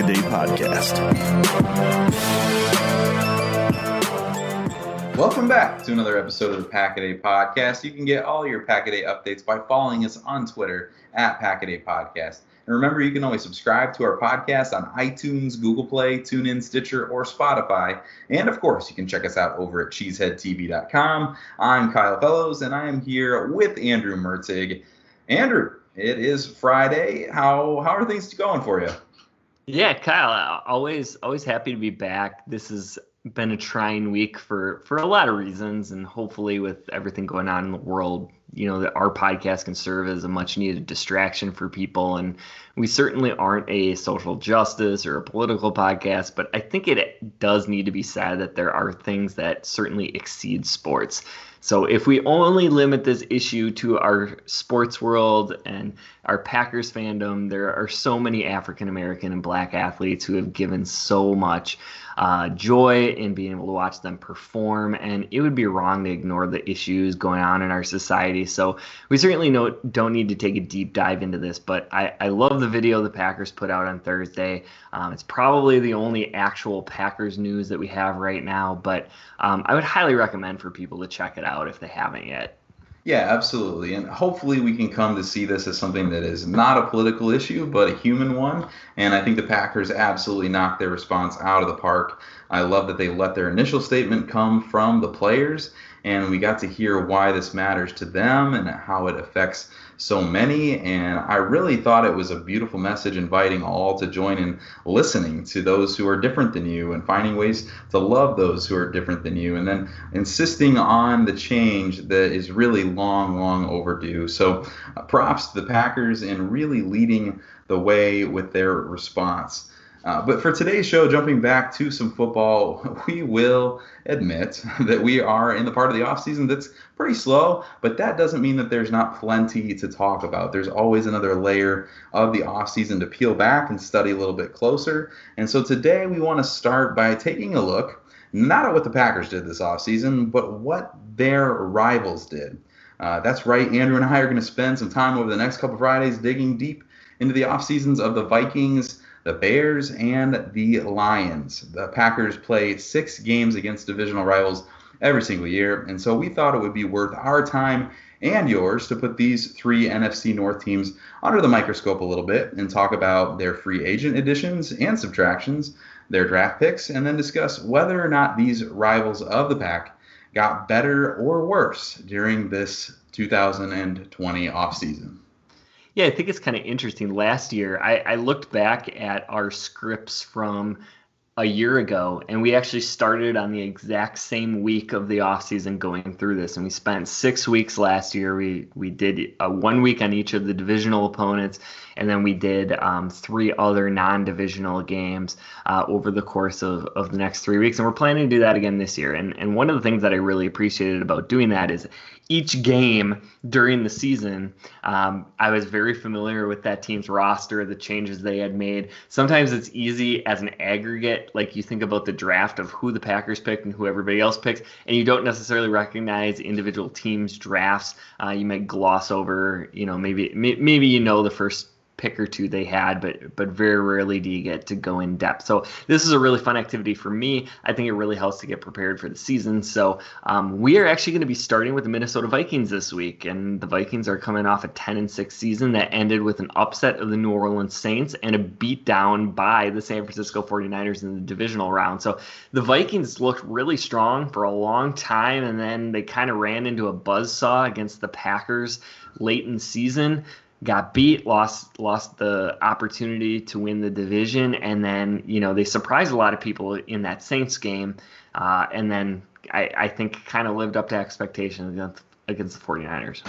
a Podcast. Welcome back to another episode of the Packaday Podcast. You can get all your Packaday updates by following us on Twitter at Packaday Podcast. And remember, you can always subscribe to our podcast on iTunes, Google Play, TuneIn, Stitcher, or Spotify. And of course, you can check us out over at cheeseheadtv.com. I'm Kyle Fellows, and I am here with Andrew Mertzig. Andrew, it is Friday. How how are things going for you? Yeah, Kyle, always always happy to be back. This has been a trying week for for a lot of reasons, and hopefully with everything going on in the world, you know, that our podcast can serve as a much needed distraction for people. And we certainly aren't a social justice or a political podcast, but I think it does need to be said that there are things that certainly exceed sports. So if we only limit this issue to our sports world and our Packers fandom, there are so many African American and black athletes who have given so much uh, joy in being able to watch them perform. And it would be wrong to ignore the issues going on in our society. So we certainly know, don't need to take a deep dive into this, but I, I love the video the Packers put out on Thursday. Um, it's probably the only actual Packers news that we have right now, but um, I would highly recommend for people to check it out if they haven't yet. Yeah, absolutely. And hopefully we can come to see this as something that is not a political issue, but a human one. And I think the Packers absolutely knocked their response out of the park. I love that they let their initial statement come from the players, and we got to hear why this matters to them and how it affects so many. And I really thought it was a beautiful message inviting all to join in listening to those who are different than you and finding ways to love those who are different than you. And then insisting on the change that is really long, long overdue. So uh, props to the Packers in really leading the way with their response. Uh, but for today's show, jumping back to some football, we will admit that we are in the part of the offseason that's pretty slow, but that doesn't mean that there's not plenty to talk about. There's always another layer of the offseason to peel back and study a little bit closer. And so today we want to start by taking a look not at what the Packers did this offseason, but what their rivals did. Uh, that's right, Andrew and I are going to spend some time over the next couple Fridays digging deep into the off seasons of the Vikings the Bears, and the Lions. The Packers play six games against divisional rivals every single year, and so we thought it would be worth our time and yours to put these three NFC North teams under the microscope a little bit and talk about their free agent additions and subtractions, their draft picks, and then discuss whether or not these rivals of the pack got better or worse during this 2020 offseason. Yeah, I think it's kind of interesting. Last year, I, I looked back at our scripts from a year ago and we actually started on the exact same week of the offseason going through this and we spent six weeks last year we we did one week on each of the divisional opponents and then we did um, three other non-divisional games uh, over the course of, of the next three weeks and we're planning to do that again this year and, and one of the things that i really appreciated about doing that is each game during the season, um, I was very familiar with that team's roster, the changes they had made. Sometimes it's easy as an aggregate, like you think about the draft of who the Packers picked and who everybody else picks, and you don't necessarily recognize individual teams' drafts. Uh, you might gloss over, you know, maybe maybe you know the first pick or two they had, but but very rarely do you get to go in depth. So this is a really fun activity for me. I think it really helps to get prepared for the season. So um, we are actually going to be starting with the Minnesota Vikings this week, and the Vikings are coming off a 10 and 6 season that ended with an upset of the New Orleans Saints and a beat down by the San Francisco 49ers in the divisional round. So the Vikings looked really strong for a long time, and then they kind of ran into a buzz saw against the Packers late in season got beat, lost lost the opportunity to win the division, and then you know they surprised a lot of people in that Saints game, uh, and then I, I think kind of lived up to expectations against, the 49ers.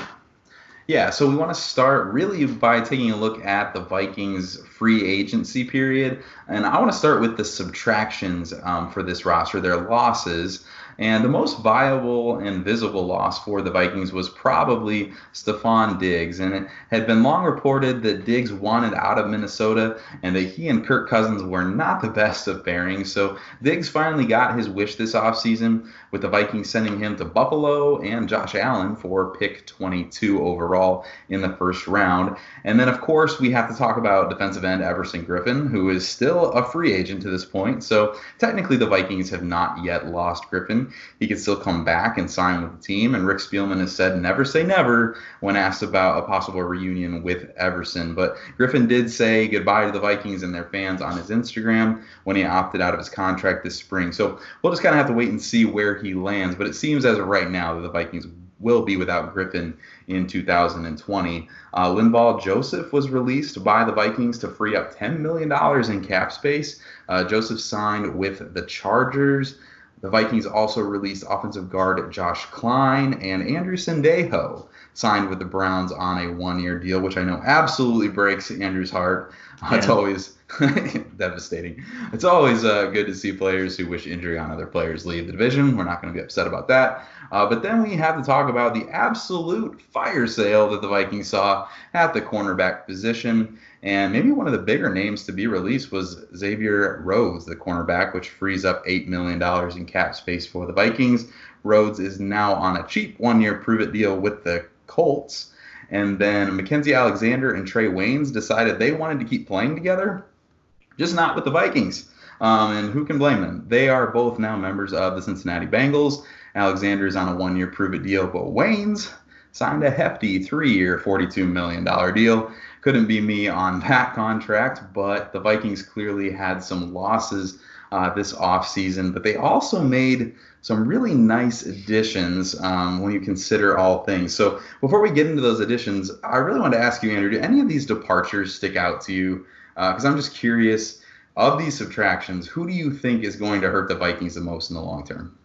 Yeah, so we want to start really by taking a look at the Vikings free agency period. And I want to start with the subtractions um, for this roster, their losses. And the most viable and visible loss for the Vikings was probably Stefon Diggs. And it had been long reported that Diggs wanted out of Minnesota and that he and Kirk Cousins were not the best of pairings. So Diggs finally got his wish this offseason, with the Vikings sending him to Buffalo and Josh Allen for pick 22 overall in the first round. And then, of course, we have to talk about defensive end Everson Griffen, who is still a free agent to this point. So technically, the Vikings have not yet lost He could still come back and sign with the team. And Rick Spielman has said never say never when asked about a possible reunion with Everson. But Griffen did say goodbye to the Vikings and their fans on his Instagram when he opted out of his contract this spring. So we'll just kind of have to wait and see where he lands. But it seems as of right now that the Vikings will be without Griffen in 2020. Uh, Linval Joseph was released by the Vikings to free up $10 million in cap space. Uh, Joseph signed with the Chargers. The Vikings also released offensive guard Josh Kline and Andrew Sendejo signed with the Browns on a one-year deal, which I know absolutely breaks Andrew's heart. Yeah. It's always devastating. It's always uh, good to see players who wish injury on other players leave the division. We're not going to be upset about that. Uh, but then we have to talk about the absolute fire sale that the Vikings saw at the cornerback position. And maybe one of the bigger names to be released was Xavier Rhodes, the cornerback, which frees up $8 million in cap space for the Vikings. Rhodes is now on a cheap one year prove it deal with the Colts. And then Mackensie Alexander and Trae Waynes decided they wanted to keep playing together, just not with the Vikings. Um, and who can blame them? They are both now members of the Cincinnati Bengals. Alexander is on a one year prove it deal, but Waynes signed a hefty three year, $42 million deal. Couldn't be me on that contract, but the Vikings clearly had some losses uh, this offseason, but they also made some really nice additions um, when you consider all things. So before we get into those additions, I really want to ask you, Andrew, do any of these departures stick out to you? Because uh, I'm just curious of these subtractions, who do you think is going to hurt the Vikings the most in the long term?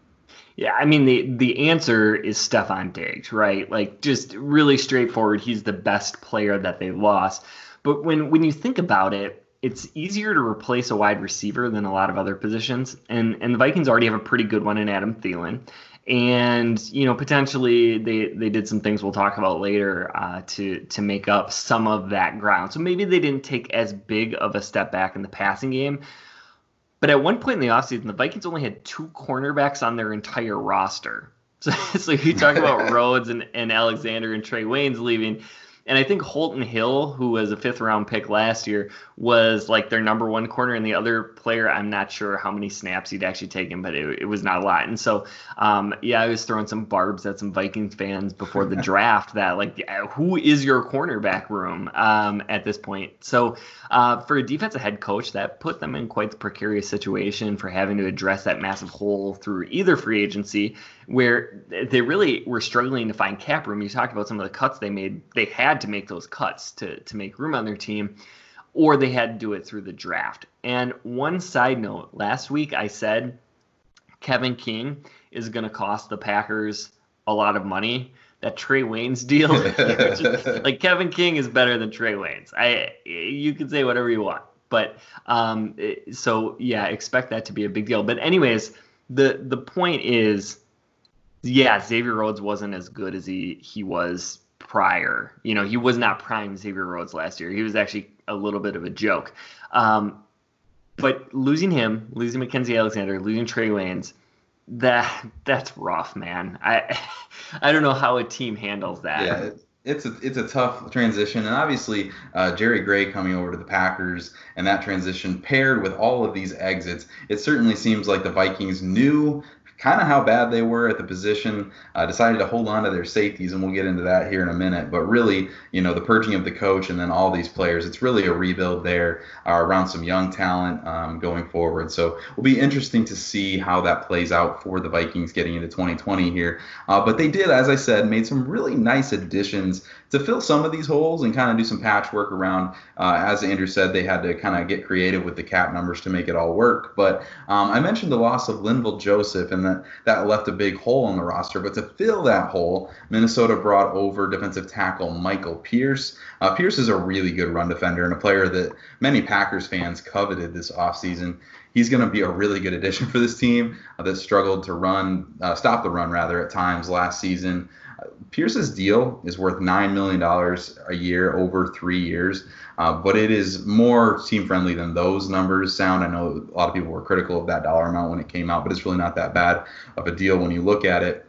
Yeah, I mean the the answer is Stefon Diggs, right? Like just really straightforward. He's the best player that they lost. But when when you think about it, it's easier to replace a wide receiver than a lot of other positions. And and the Vikings already have a pretty good one in Adam Thielen. And you know potentially they they did some things we'll talk about later uh, to to make up some of that ground. So maybe they didn't take as big of a step back in the passing game, but at one point in the offseason, the Vikings only had two cornerbacks on their entire roster. So, so you talk about Rhodes and, and Alexander and Trae Waynes leaving. And I think Holton Hill, who was a fifth round pick last year, was like their number one corner. And the other player, I'm not sure how many snaps he'd actually taken, but it, it was not a lot. And so, um, yeah, I was throwing some barbs at some Vikings fans before the draft that, like, who is your cornerback room um, at this point? So, uh, for a defensive head coach, that put them in quite the precarious situation for having to address that massive hole through either free agency where they really were struggling to find cap room. You talked about some of the cuts they made. They had to make those cuts to, to make room on their team, or they had to do it through the draft. And one side note last week I said Kevin King is going to cost the Packers a lot of money. That Trae Waynes deal, like Kevin King is better than Trae Waynes. I you can say whatever you want, but um, so yeah, expect that to be a big deal. But anyways, the the point is yeah, Xavier Rhodes wasn't as good as he he was prior. You know, he was not prime Xavier Rhodes last year. He was actually a little bit of a joke. Um, but losing him, losing Mackensie Alexander, losing Trae Waynes, that that's rough, man. I I don't know how a team handles that. Yeah, it's a it's a tough transition, and obviously uh, Jerry Gray coming over to the Packers and that transition paired with all of these exits, it certainly seems like the Vikings knew kind of how bad they were at the position. Uh, decided to hold on to their safeties, and we'll get into that here in a minute. But really, you know, the purging of the coach and then all these players, it's really a rebuild there uh, around some young talent um, going forward. So it'll be interesting to see how that plays out for the Vikings getting into 2020 here. Uh, but they did, as I said, made some really nice additions to fill some of these holes and kind of do some patchwork around. Uh, as Andrew said, they had to kind of get creative with the cap numbers to make it all work. But um, I mentioned the loss of Linval Joseph, and that that left a big hole in the roster. But to fill that hole, Minnesota brought over defensive tackle Michael Pierce. Uh, Pierce is a really good run defender and a player that many Packers fans coveted this offseason he's going to be a really good addition for this team uh, that struggled to run, uh, stop the run rather at times last season. Pierce's deal is worth $9 million a year over three years, uh, but it is more team friendly than those numbers sound. I know a lot of people were critical of that dollar amount when it came out, but it's really not that bad of a deal when you look at it.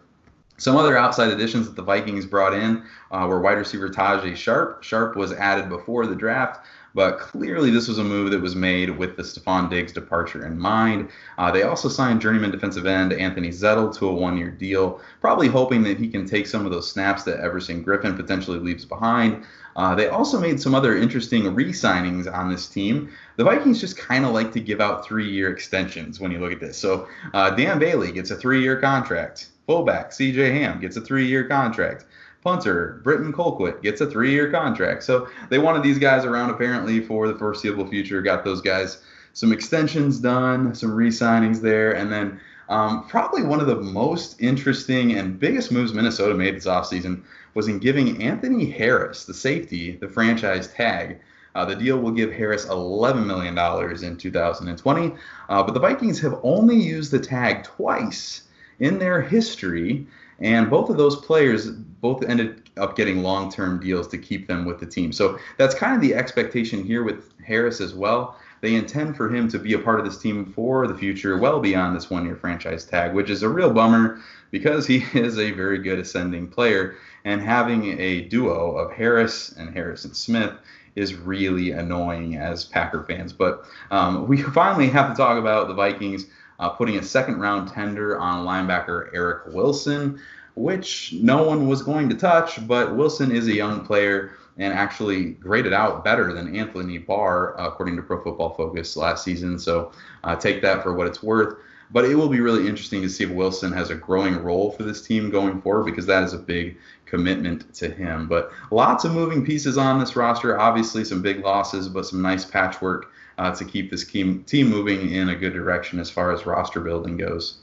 Some other outside additions that the Vikings brought in uh, were wide receiver Tajae Sharpe. Sharpe was added before the draft. But clearly, this was a move that was made with the Stefon Diggs departure in mind. Uh, they also signed journeyman defensive end Anthony Zettel to a one year deal, probably hoping that he can take some of those snaps that Everson Griffen potentially leaves behind. Uh, they also made some other interesting re signings on this team. The Vikings just kind of like to give out three year extensions when you look at this. So uh, Dan Bailey gets a three year contract. Fullback CJ Ham gets a three year contract punter Britton Colquitt gets a three-year contract. So they wanted these guys around apparently for the foreseeable future. Got those guys some extensions done, some re-signings there, and then um, probably one of the most interesting and biggest moves Minnesota made this offseason was in giving Anthony Harris, the safety, the franchise tag. Uh, the deal will give Harris $11 million in 2020, uh, but the Vikings have only used the tag twice in their history, and both of those players both ended up getting long-term deals to keep them with the team. So that's kind of the expectation here with Harris as well. They intend for him to be a part of this team for the future, well beyond this one-year franchise tag, which is a real bummer because he is a very good ascending player. And having a duo of Harris and Harrison Smith is really annoying as Packer fans. But um, we finally have to talk about the Vikings uh, putting a second round tender on linebacker Eric Wilson which no one was going to touch. But Wilson is a young player and actually graded out better than Anthony Barr, according to Pro Football Focus last season. So uh, take that for what it's worth. But it will be really interesting to see if Wilson has a growing role for this team going forward because that is a big commitment to him. But lots of moving pieces on this roster. Obviously, some big losses, but some nice patchwork uh, to keep this team, team moving in a good direction as far as roster building goes.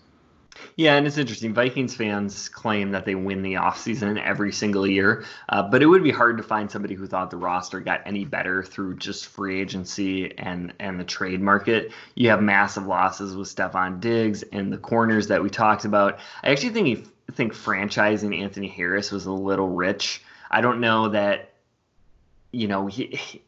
Yeah, and it's interesting. Vikings fans claim that they win the offseason every single year, uh, but it would be hard to find somebody who thought the roster got any better through just free agency and and the trade market. You have massive losses with Stefon Diggs and the corners that we talked about. I actually think he, think franchising Anthony Harris was a little rich. I don't know that, you know, he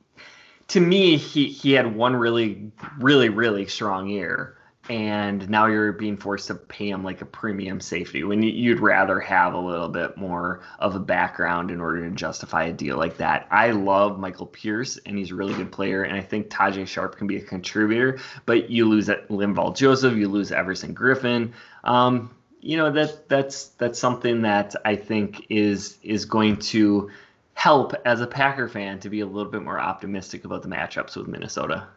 to me he he had one really really really strong year and now you're being forced to pay him like a premium safety when you'd rather have a little bit more of a background in order to justify a deal like that. I love Michael Pierce and he's a really good player, and I think Tajae Sharpe can be a contributor, but you lose Linval Joseph, you lose Everson Griffen. Um, you know that that's that's something that I think is is going to help as a Packer fan to be a little bit more optimistic about the matchups with Minnesota.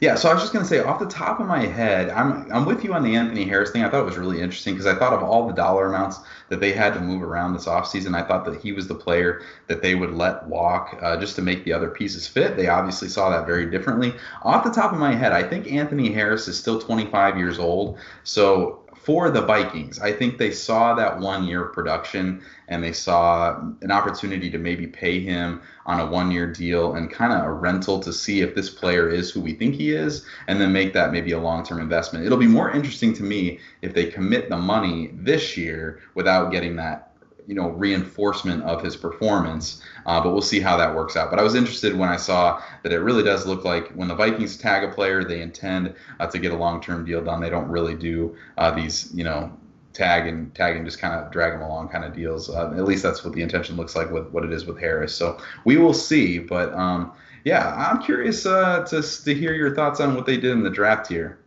Yeah, so I was just going to say, off the top of my head, I'm I'm with you on the Anthony Harris thing. I thought it was really interesting because I thought of all the dollar amounts that they had to move around this offseason. I thought that he was the player that they would let walk uh, just to make the other pieces fit. They obviously saw that very differently. Off the top of my head, I think Anthony Harris is still 25 years old. So for the Vikings. I think they saw that one year of production and they saw an opportunity to maybe pay him on a one year deal and kind of a rental to see if this player is who we think he is and then make that maybe a long term investment. It'll be more interesting to me if they commit the money this year without getting that you know reinforcement of his performance. Uh, but we'll see how that works out. But I was interested when I saw that it really does look like when the Vikings tag a player, they intend uh, to get a long-term deal done. They don't really do uh, these you know tag and tag and just kind of drag them along kind of deals. Uh, at least that's what the intention looks like with what it is with Harris. So we will see. But um, yeah, I'm curious uh, to to hear your thoughts on what they did in the draft here.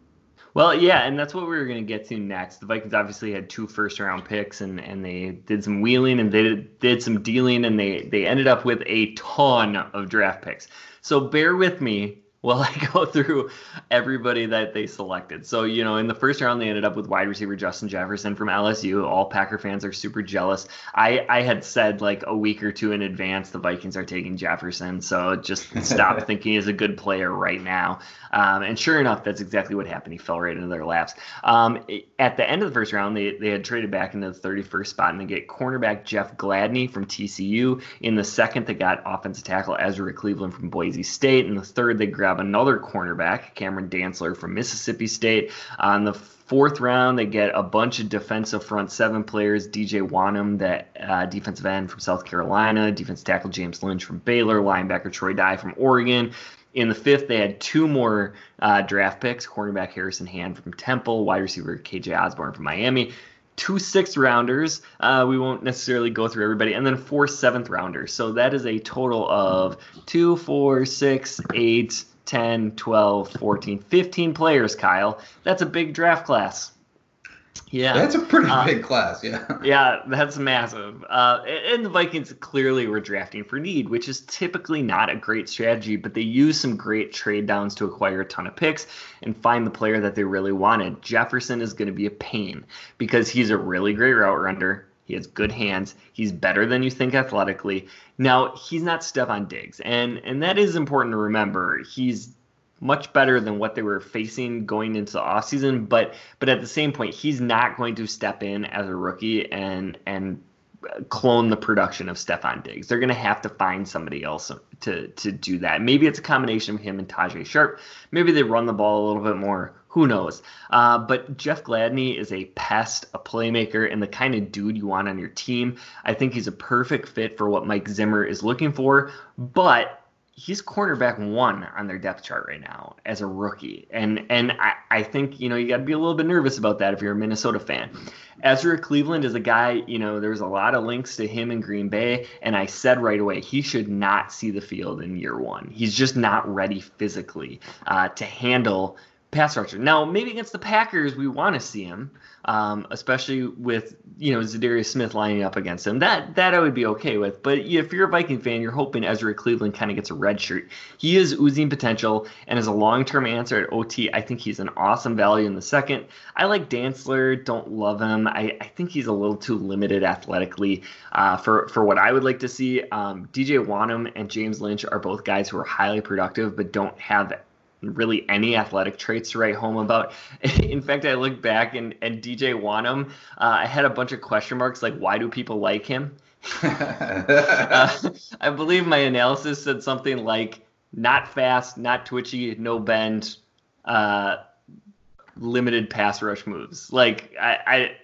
Well, yeah, and that's what we were going to get to next. The Vikings obviously had two first round picks, and, and they did some wheeling and they did some dealing, and they, they ended up with a ton of draft picks. So bear with me while I go through everybody that they selected. So, you know, in the first round, they ended up with wide receiver Justin Jefferson from LSU. All Packer fans are super jealous. I, I had said like a week or two in advance the Vikings are taking Jefferson. So just stop thinking he's a good player right now. Um, and sure enough, that's exactly what happened. He fell right into their laps. Um, at the end of the first round, they, they had traded back into the 31st spot and they get cornerback Jeff Gladney from TCU. In the second, they got offensive tackle Ezra Cleveland from Boise State. In the third, they grabbed another cornerback, Cameron Dantzler from Mississippi State. On the fourth round, they get a bunch of defensive front seven players DJ Wonnum, that uh, defensive end from South Carolina, defense tackle James Lynch from Baylor, linebacker Troy Dye from Oregon. In the fifth, they had two more uh, draft picks cornerback Harrison Hand from Temple, wide receiver KJ Osborn from Miami, two sixth rounders. Uh, we won't necessarily go through everybody, and then four seventh rounders. So that is a total of two, four, six, eight, 10, 12, 14, 15 players, Kyle. That's a big draft class. Yeah, that's a pretty uh, big class. Yeah, yeah, that's massive. Uh, and the Vikings clearly were drafting for need, which is typically not a great strategy. But they used some great trade downs to acquire a ton of picks and find the player that they really wanted. Jefferson is going to be a pain because he's a really great route runner. He has good hands. He's better than you think athletically. Now he's not Stefon Diggs, and and that is important to remember. He's much better than what they were facing going into the offseason, but but at the same point, he's not going to step in as a rookie and and clone the production of Stefon Diggs. They're going to have to find somebody else to to do that. Maybe it's a combination of him and Tajae Sharpe. Maybe they run the ball a little bit more. Who knows? Uh, but Jeff Gladney is a pest, a playmaker, and the kind of dude you want on your team. I think he's a perfect fit for what Mike Zimmer is looking for. But he's cornerback one on their depth chart right now as a rookie. And and I, I think, you know, you got to be a little bit nervous about that if you're a Minnesota fan. Ezra Cleveland is a guy, you know, there's a lot of links to him in Green Bay. And I said right away, he should not see the field in year one. He's just not ready physically uh, to handle pass rusher. Now, maybe against the Packers, we want to see him, um, especially with you know Za'Darius Smith lining up against him. That that I would be okay with. But if you're a Viking fan, you're hoping Ezra Cleveland kind of gets a red shirt. He is oozing potential, and as a long-term answer at OT, I think he's an awesome value in the second. I like Dantzler, don't love him. I, I think he's a little too limited athletically uh, for for what I would like to see. Um, DJ Wonnum and James Lynch are both guys who are highly productive, but don't have really any athletic traits to write home about. In fact, I look back and, and DJ Wonnum, uh, I had a bunch of question marks like, why do people like him? uh, I believe my analysis said something like, not fast, not twitchy, no bend, uh, limited pass rush moves. Like I,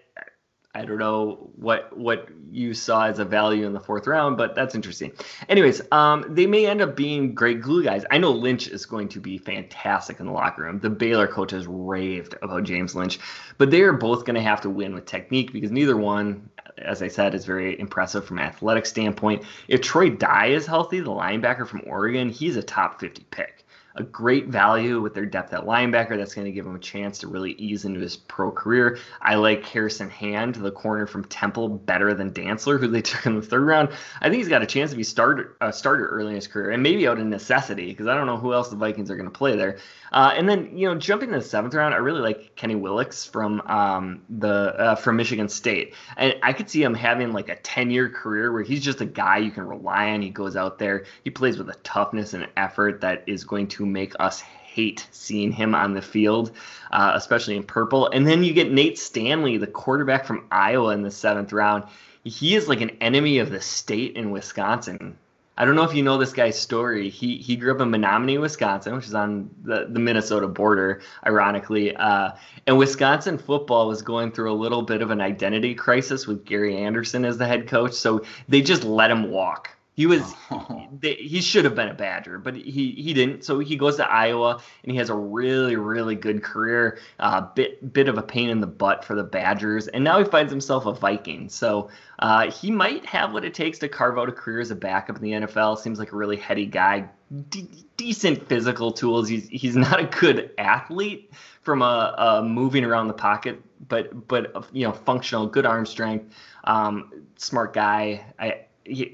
I don't know what what you saw as a value in the fourth round, but that's interesting. Anyways, um, they may end up being great glue guys. I know Lynch is going to be fantastic in the locker room. The Baylor coach has raved about James Lynch, but they are both going to have to win with technique because neither one, as I said, is very impressive from an athletic standpoint. If Troy Dye is healthy, the linebacker from Oregon, he's a top 50 pick a great value with their depth at linebacker. That's going to give him a chance to really ease into his pro career. I like Harrison Hand, the corner from Temple, better than Dantzler, who they took in the third round. I think he's got a chance to be starter, starter early in his career, and maybe out of necessity because I don't know who else the Vikings are going to play there. Uh, and then you know, jumping to the seventh round, I really like Kenny Willekes from um, the uh, from Michigan State, and I could see him having like a ten year career where he's just a guy you can rely on. He goes out there, he plays with a toughness and effort that is going to make us hate seeing him on the field, uh, especially in purple. And then you get Nate Stanley, the quarterback from Iowa in the seventh round. He is like an enemy of the state in Wisconsin. I don't know if you know this guy's story. He he grew up in Menomonie, Wisconsin, which is on the, the Minnesota border, ironically. Uh, and Wisconsin football was going through a little bit of an identity crisis with Gary Anderson as the head coach. So they just let him walk he was oh. he should have been a Badger, but he he didn't. So he goes to Iowa and he has a really really good career. Uh, bit bit of a pain in the butt for the Badgers, and now he finds himself a Viking. So uh, he might have what it takes to carve out a career as a backup in the NFL. Seems like a really heady guy, D- decent physical tools. He's he's not a good athlete from a, a moving around the pocket, but but you know functional, good arm strength, um, smart guy. I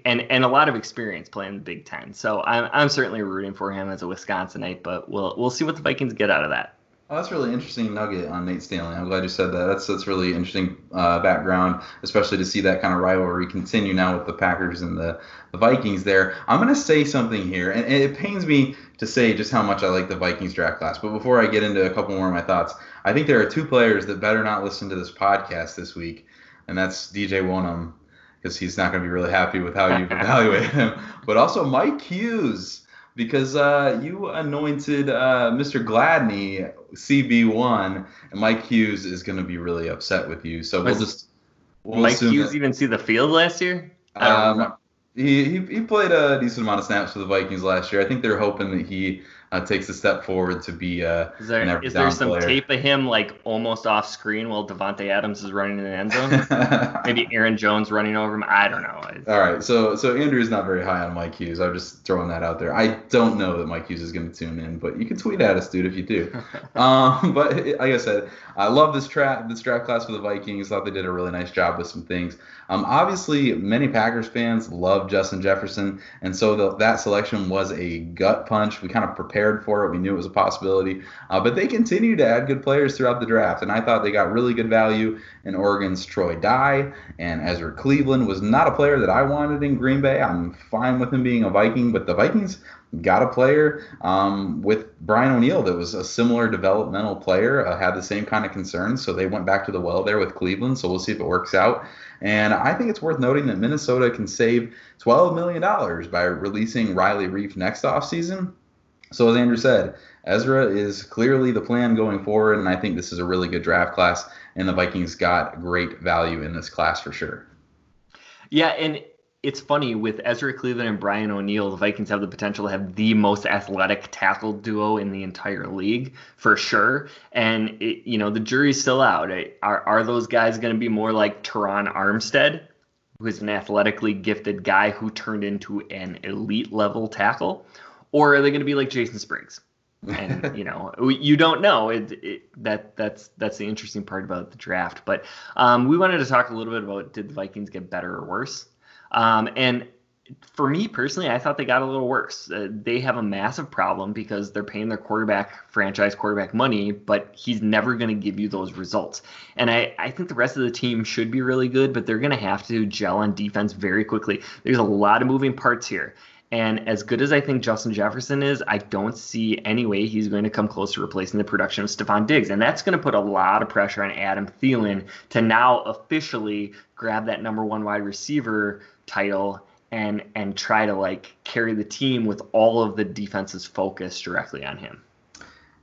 and and a lot of experience playing the Big Ten. So I'm I'm certainly rooting for him as a Wisconsinite, but we'll we'll see what the Vikings get out of that. Oh, that's really interesting nugget on Nate Stanley. I'm glad you said that. That's that's really interesting uh, background, especially to see that kind of rivalry continue now with the Packers and the, the Vikings there. I'm going to say something here, and, and it pains me to say just how much I like the Vikings draft class. But before I get into a couple more of my thoughts, I think there are two players that better not listen to this podcast this week, and that's DJ Wonnum because he's not going to be really happy with how you evaluate him. But also Mike Hughes, because uh, you anointed uh, Mr. Gladney CB1, and Mike Hughes is going to be really upset with you. So we'll just. We'll Mike Hughes that, even see the field last year? Um, he, he, he played a decent amount of snaps for the Vikings last year. I think they're hoping that he uh, takes a step forward to be uh, is there, is there some player. tape of him like almost off screen while Davante Adams is running in the end zone? Maybe Aaron Jones running over him. I don't know. All right, so so Andrew's not very high on Mike Hughes. I'm just throwing that out there. I don't know that Mike Hughes is going to tune in, but you can tweet at us, dude, if you do. um, but like I said, I love this trap this draft class for the Vikings. Thought they did a really nice job with some things. Um, obviously, many Packers fans love Justin Jefferson, and so the, that selection was a gut punch. We kind of prepared for it. We knew it was a possibility, uh, but they continue to add good players throughout the draft, and I thought they got really good value in Oregon's Troy Dye and Ezra Cleveland was not a player that I wanted in Green Bay. I'm fine with him being a Viking, but the Vikings got a player um, with Brian O'Neill that was a similar developmental player, uh, had the same kind of concerns. So they went back to the well there with Cleveland. So we'll see if it works out. And I think it's worth noting that Minnesota can save $12 million by releasing Riley Reiff next offseason. So, as Andrew said, Ezra is clearly the plan going forward, and I think this is a really good draft class, and the Vikings got great value in this class for sure. Yeah, and it's funny with Ezra Cleveland and Brian O'Neill, the Vikings have the potential to have the most athletic tackle duo in the entire league for sure. And it, you know the jury's still out. Are are those guys going to be more like Terron Armstead, who's an athletically gifted guy who turned into an elite level tackle, or are they going to be like Jason Spriggs? and you know you don't know it, it, that that's that's the interesting part about the draft but um, we wanted to talk a little bit about did the vikings get better or worse um, and for me personally, I thought they got a little worse. Uh, they have a massive problem because they're paying their quarterback, franchise quarterback money, but he's never going to give you those results. And I, I think the rest of the team should be really good, but they're going to have to gel on defense very quickly. There's a lot of moving parts here. And as good as I think Justin Jefferson is, I don't see any way he's going to come close to replacing the production of Stefon Diggs. And that's going to put a lot of pressure on Adam Thielen to now officially grab that number one wide receiver title and and try to like carry the team with all of the defense's focus directly on him.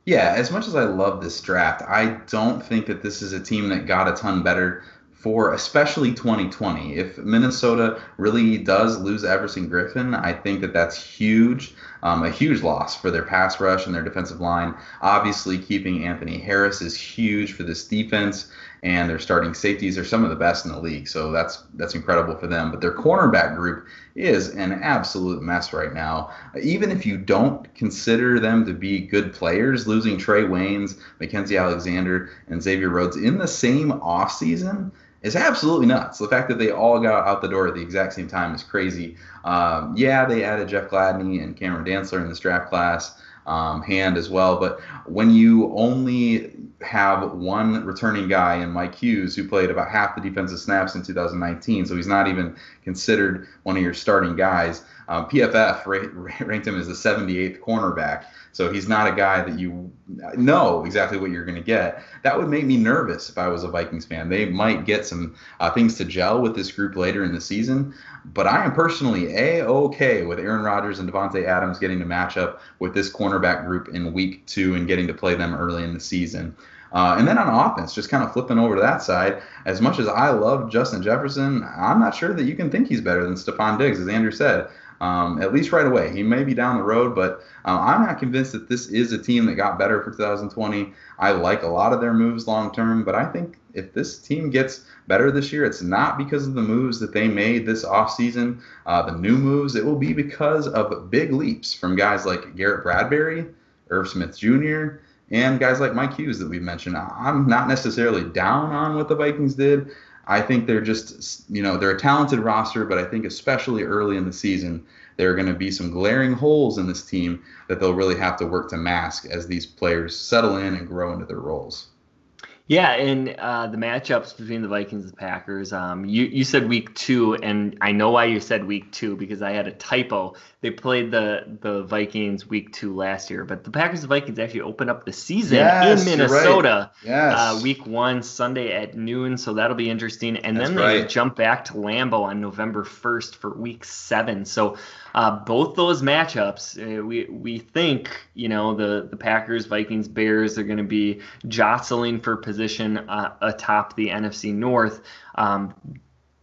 Yeah, as much as I love this draft, I don't think that this is a team that got a ton better for especially 2020. If Minnesota really does lose Everson Griffen, I think that that's huge, um, a huge loss for their pass rush and their defensive line. Obviously, keeping Anthony Harris is huge for this defense, and their starting safeties are some of the best in the league. So that's that's incredible for them. But their cornerback group is an absolute mess right now. Even if you don't consider them to be good players, losing Trae Waynes, Mackensie Alexander, and Xavier Rhodes in the same offseason – is absolutely nuts. The fact that they all got out the door at the exact same time is crazy. Um, yeah, they added Jeff Gladney and Cameron Dantzler in this draft class, um, Hand as well. But when you only have one returning guy in Mike Hughes, who played about half the defensive snaps in 2019, so he's not even considered one of your starting guys. Um, PFF ranked him as the 78th cornerback. So he's not a guy that you know exactly what you're going to get. That would make me nervous if I was a Vikings fan. They might get some uh, things to gel with this group later in the season, but I am personally a okay with Aaron Rodgers and Davante Adams getting to match up with this cornerback group in week two and getting to play them early in the season. Uh, and then on offense, just kind of flipping over to that side, as much as I love Justin Jefferson, I'm not sure that you can think he's better than Stefon Diggs, as Andrew said um, at least right away. He may be down the road, but uh, I'm not convinced that this is a team that got better for 2020. I like a lot of their moves long term, but I think if this team gets better this year, it's not because of the moves that they made this offseason, uh, the new moves. It will be because of big leaps from guys like Garrett Bradbury, Irv Smith Jr., and guys like Mike Hughes that we've mentioned. I'm not necessarily down on what the Vikings did. I think they're just, you know, they're a talented roster, but I think especially early in the season, there are going to be some glaring holes in this team that they'll really have to work to mask as these players settle in and grow into their roles. Yeah, and uh, the matchups between the Vikings and the Packers. Um, you you said week two, and I know why you said week two because I had a typo. They played the the Vikings week two last year, but the Packers and Vikings actually opened up the season yes, in Minnesota. Right. Yes. Uh, week one Sunday at noon, so that'll be interesting. And That's then they right. jump back to Lambeau on November first for week seven. So uh, both those matchups, uh, we we think you know the the Packers, Vikings, Bears are going to be jostling for position uh, atop the NFC North. Um,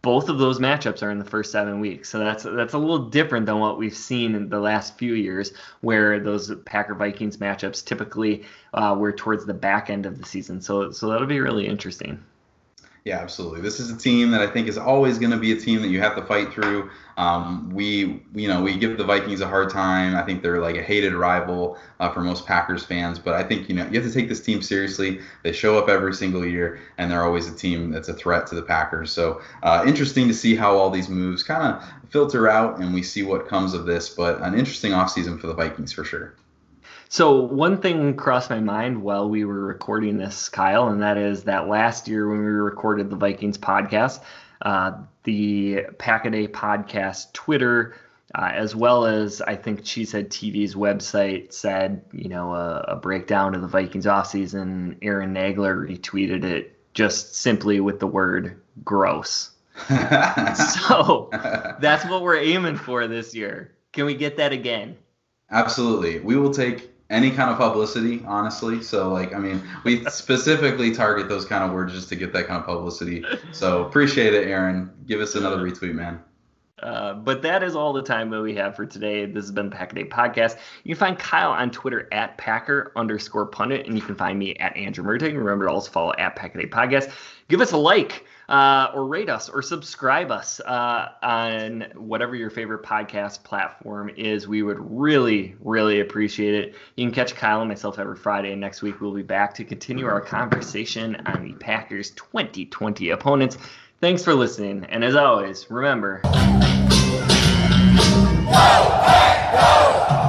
both of those matchups are in the first seven weeks, so that's that's a little different than what we've seen in the last few years, where those Packer Vikings matchups typically uh, were towards the back end of the season. So so that'll be really interesting. Yeah, absolutely. This is a team that I think is always going to be a team that you have to fight through. Um, we, you know, we give the Vikings a hard time. I think they're like a hated rival uh, for most Packers fans. But I think you know you have to take this team seriously. They show up every single year, and they're always a team that's a threat to the Packers. So uh, interesting to see how all these moves kind of filter out, and we see what comes of this. But an interesting offseason for the Vikings for sure. So one thing crossed my mind while we were recording this, Kyle, and that is that last year when we recorded the Vikings podcast, uh, the Packaday podcast Twitter, uh, as well as I think Cheesehead TV's website said, you know, a, a breakdown of the Vikings offseason. Aaron Nagler retweeted it just simply with the word gross. so that's what we're aiming for this year. Can we get that again? Absolutely. We will take any kind of publicity, honestly. So like, I mean, we specifically target those kind of words just to get that kind of publicity. So appreciate it, Aaron. Give us another retweet, man. Uh, but that is all the time that we have for today. This has been the Pack Day podcast. You can find Kyle on Twitter at Packer underscore pundit, and you can find me at Andrew Mertig. Remember to also follow at Pack Day podcast. Give us a like uh, or rate us or subscribe us uh, on whatever your favorite podcast platform is. We would really, really appreciate it. You can catch Kyle and myself every Friday. Next week, we'll be back to continue our conversation on the Packers 2020 opponents. Thanks for listening. And as always, remember. Hey!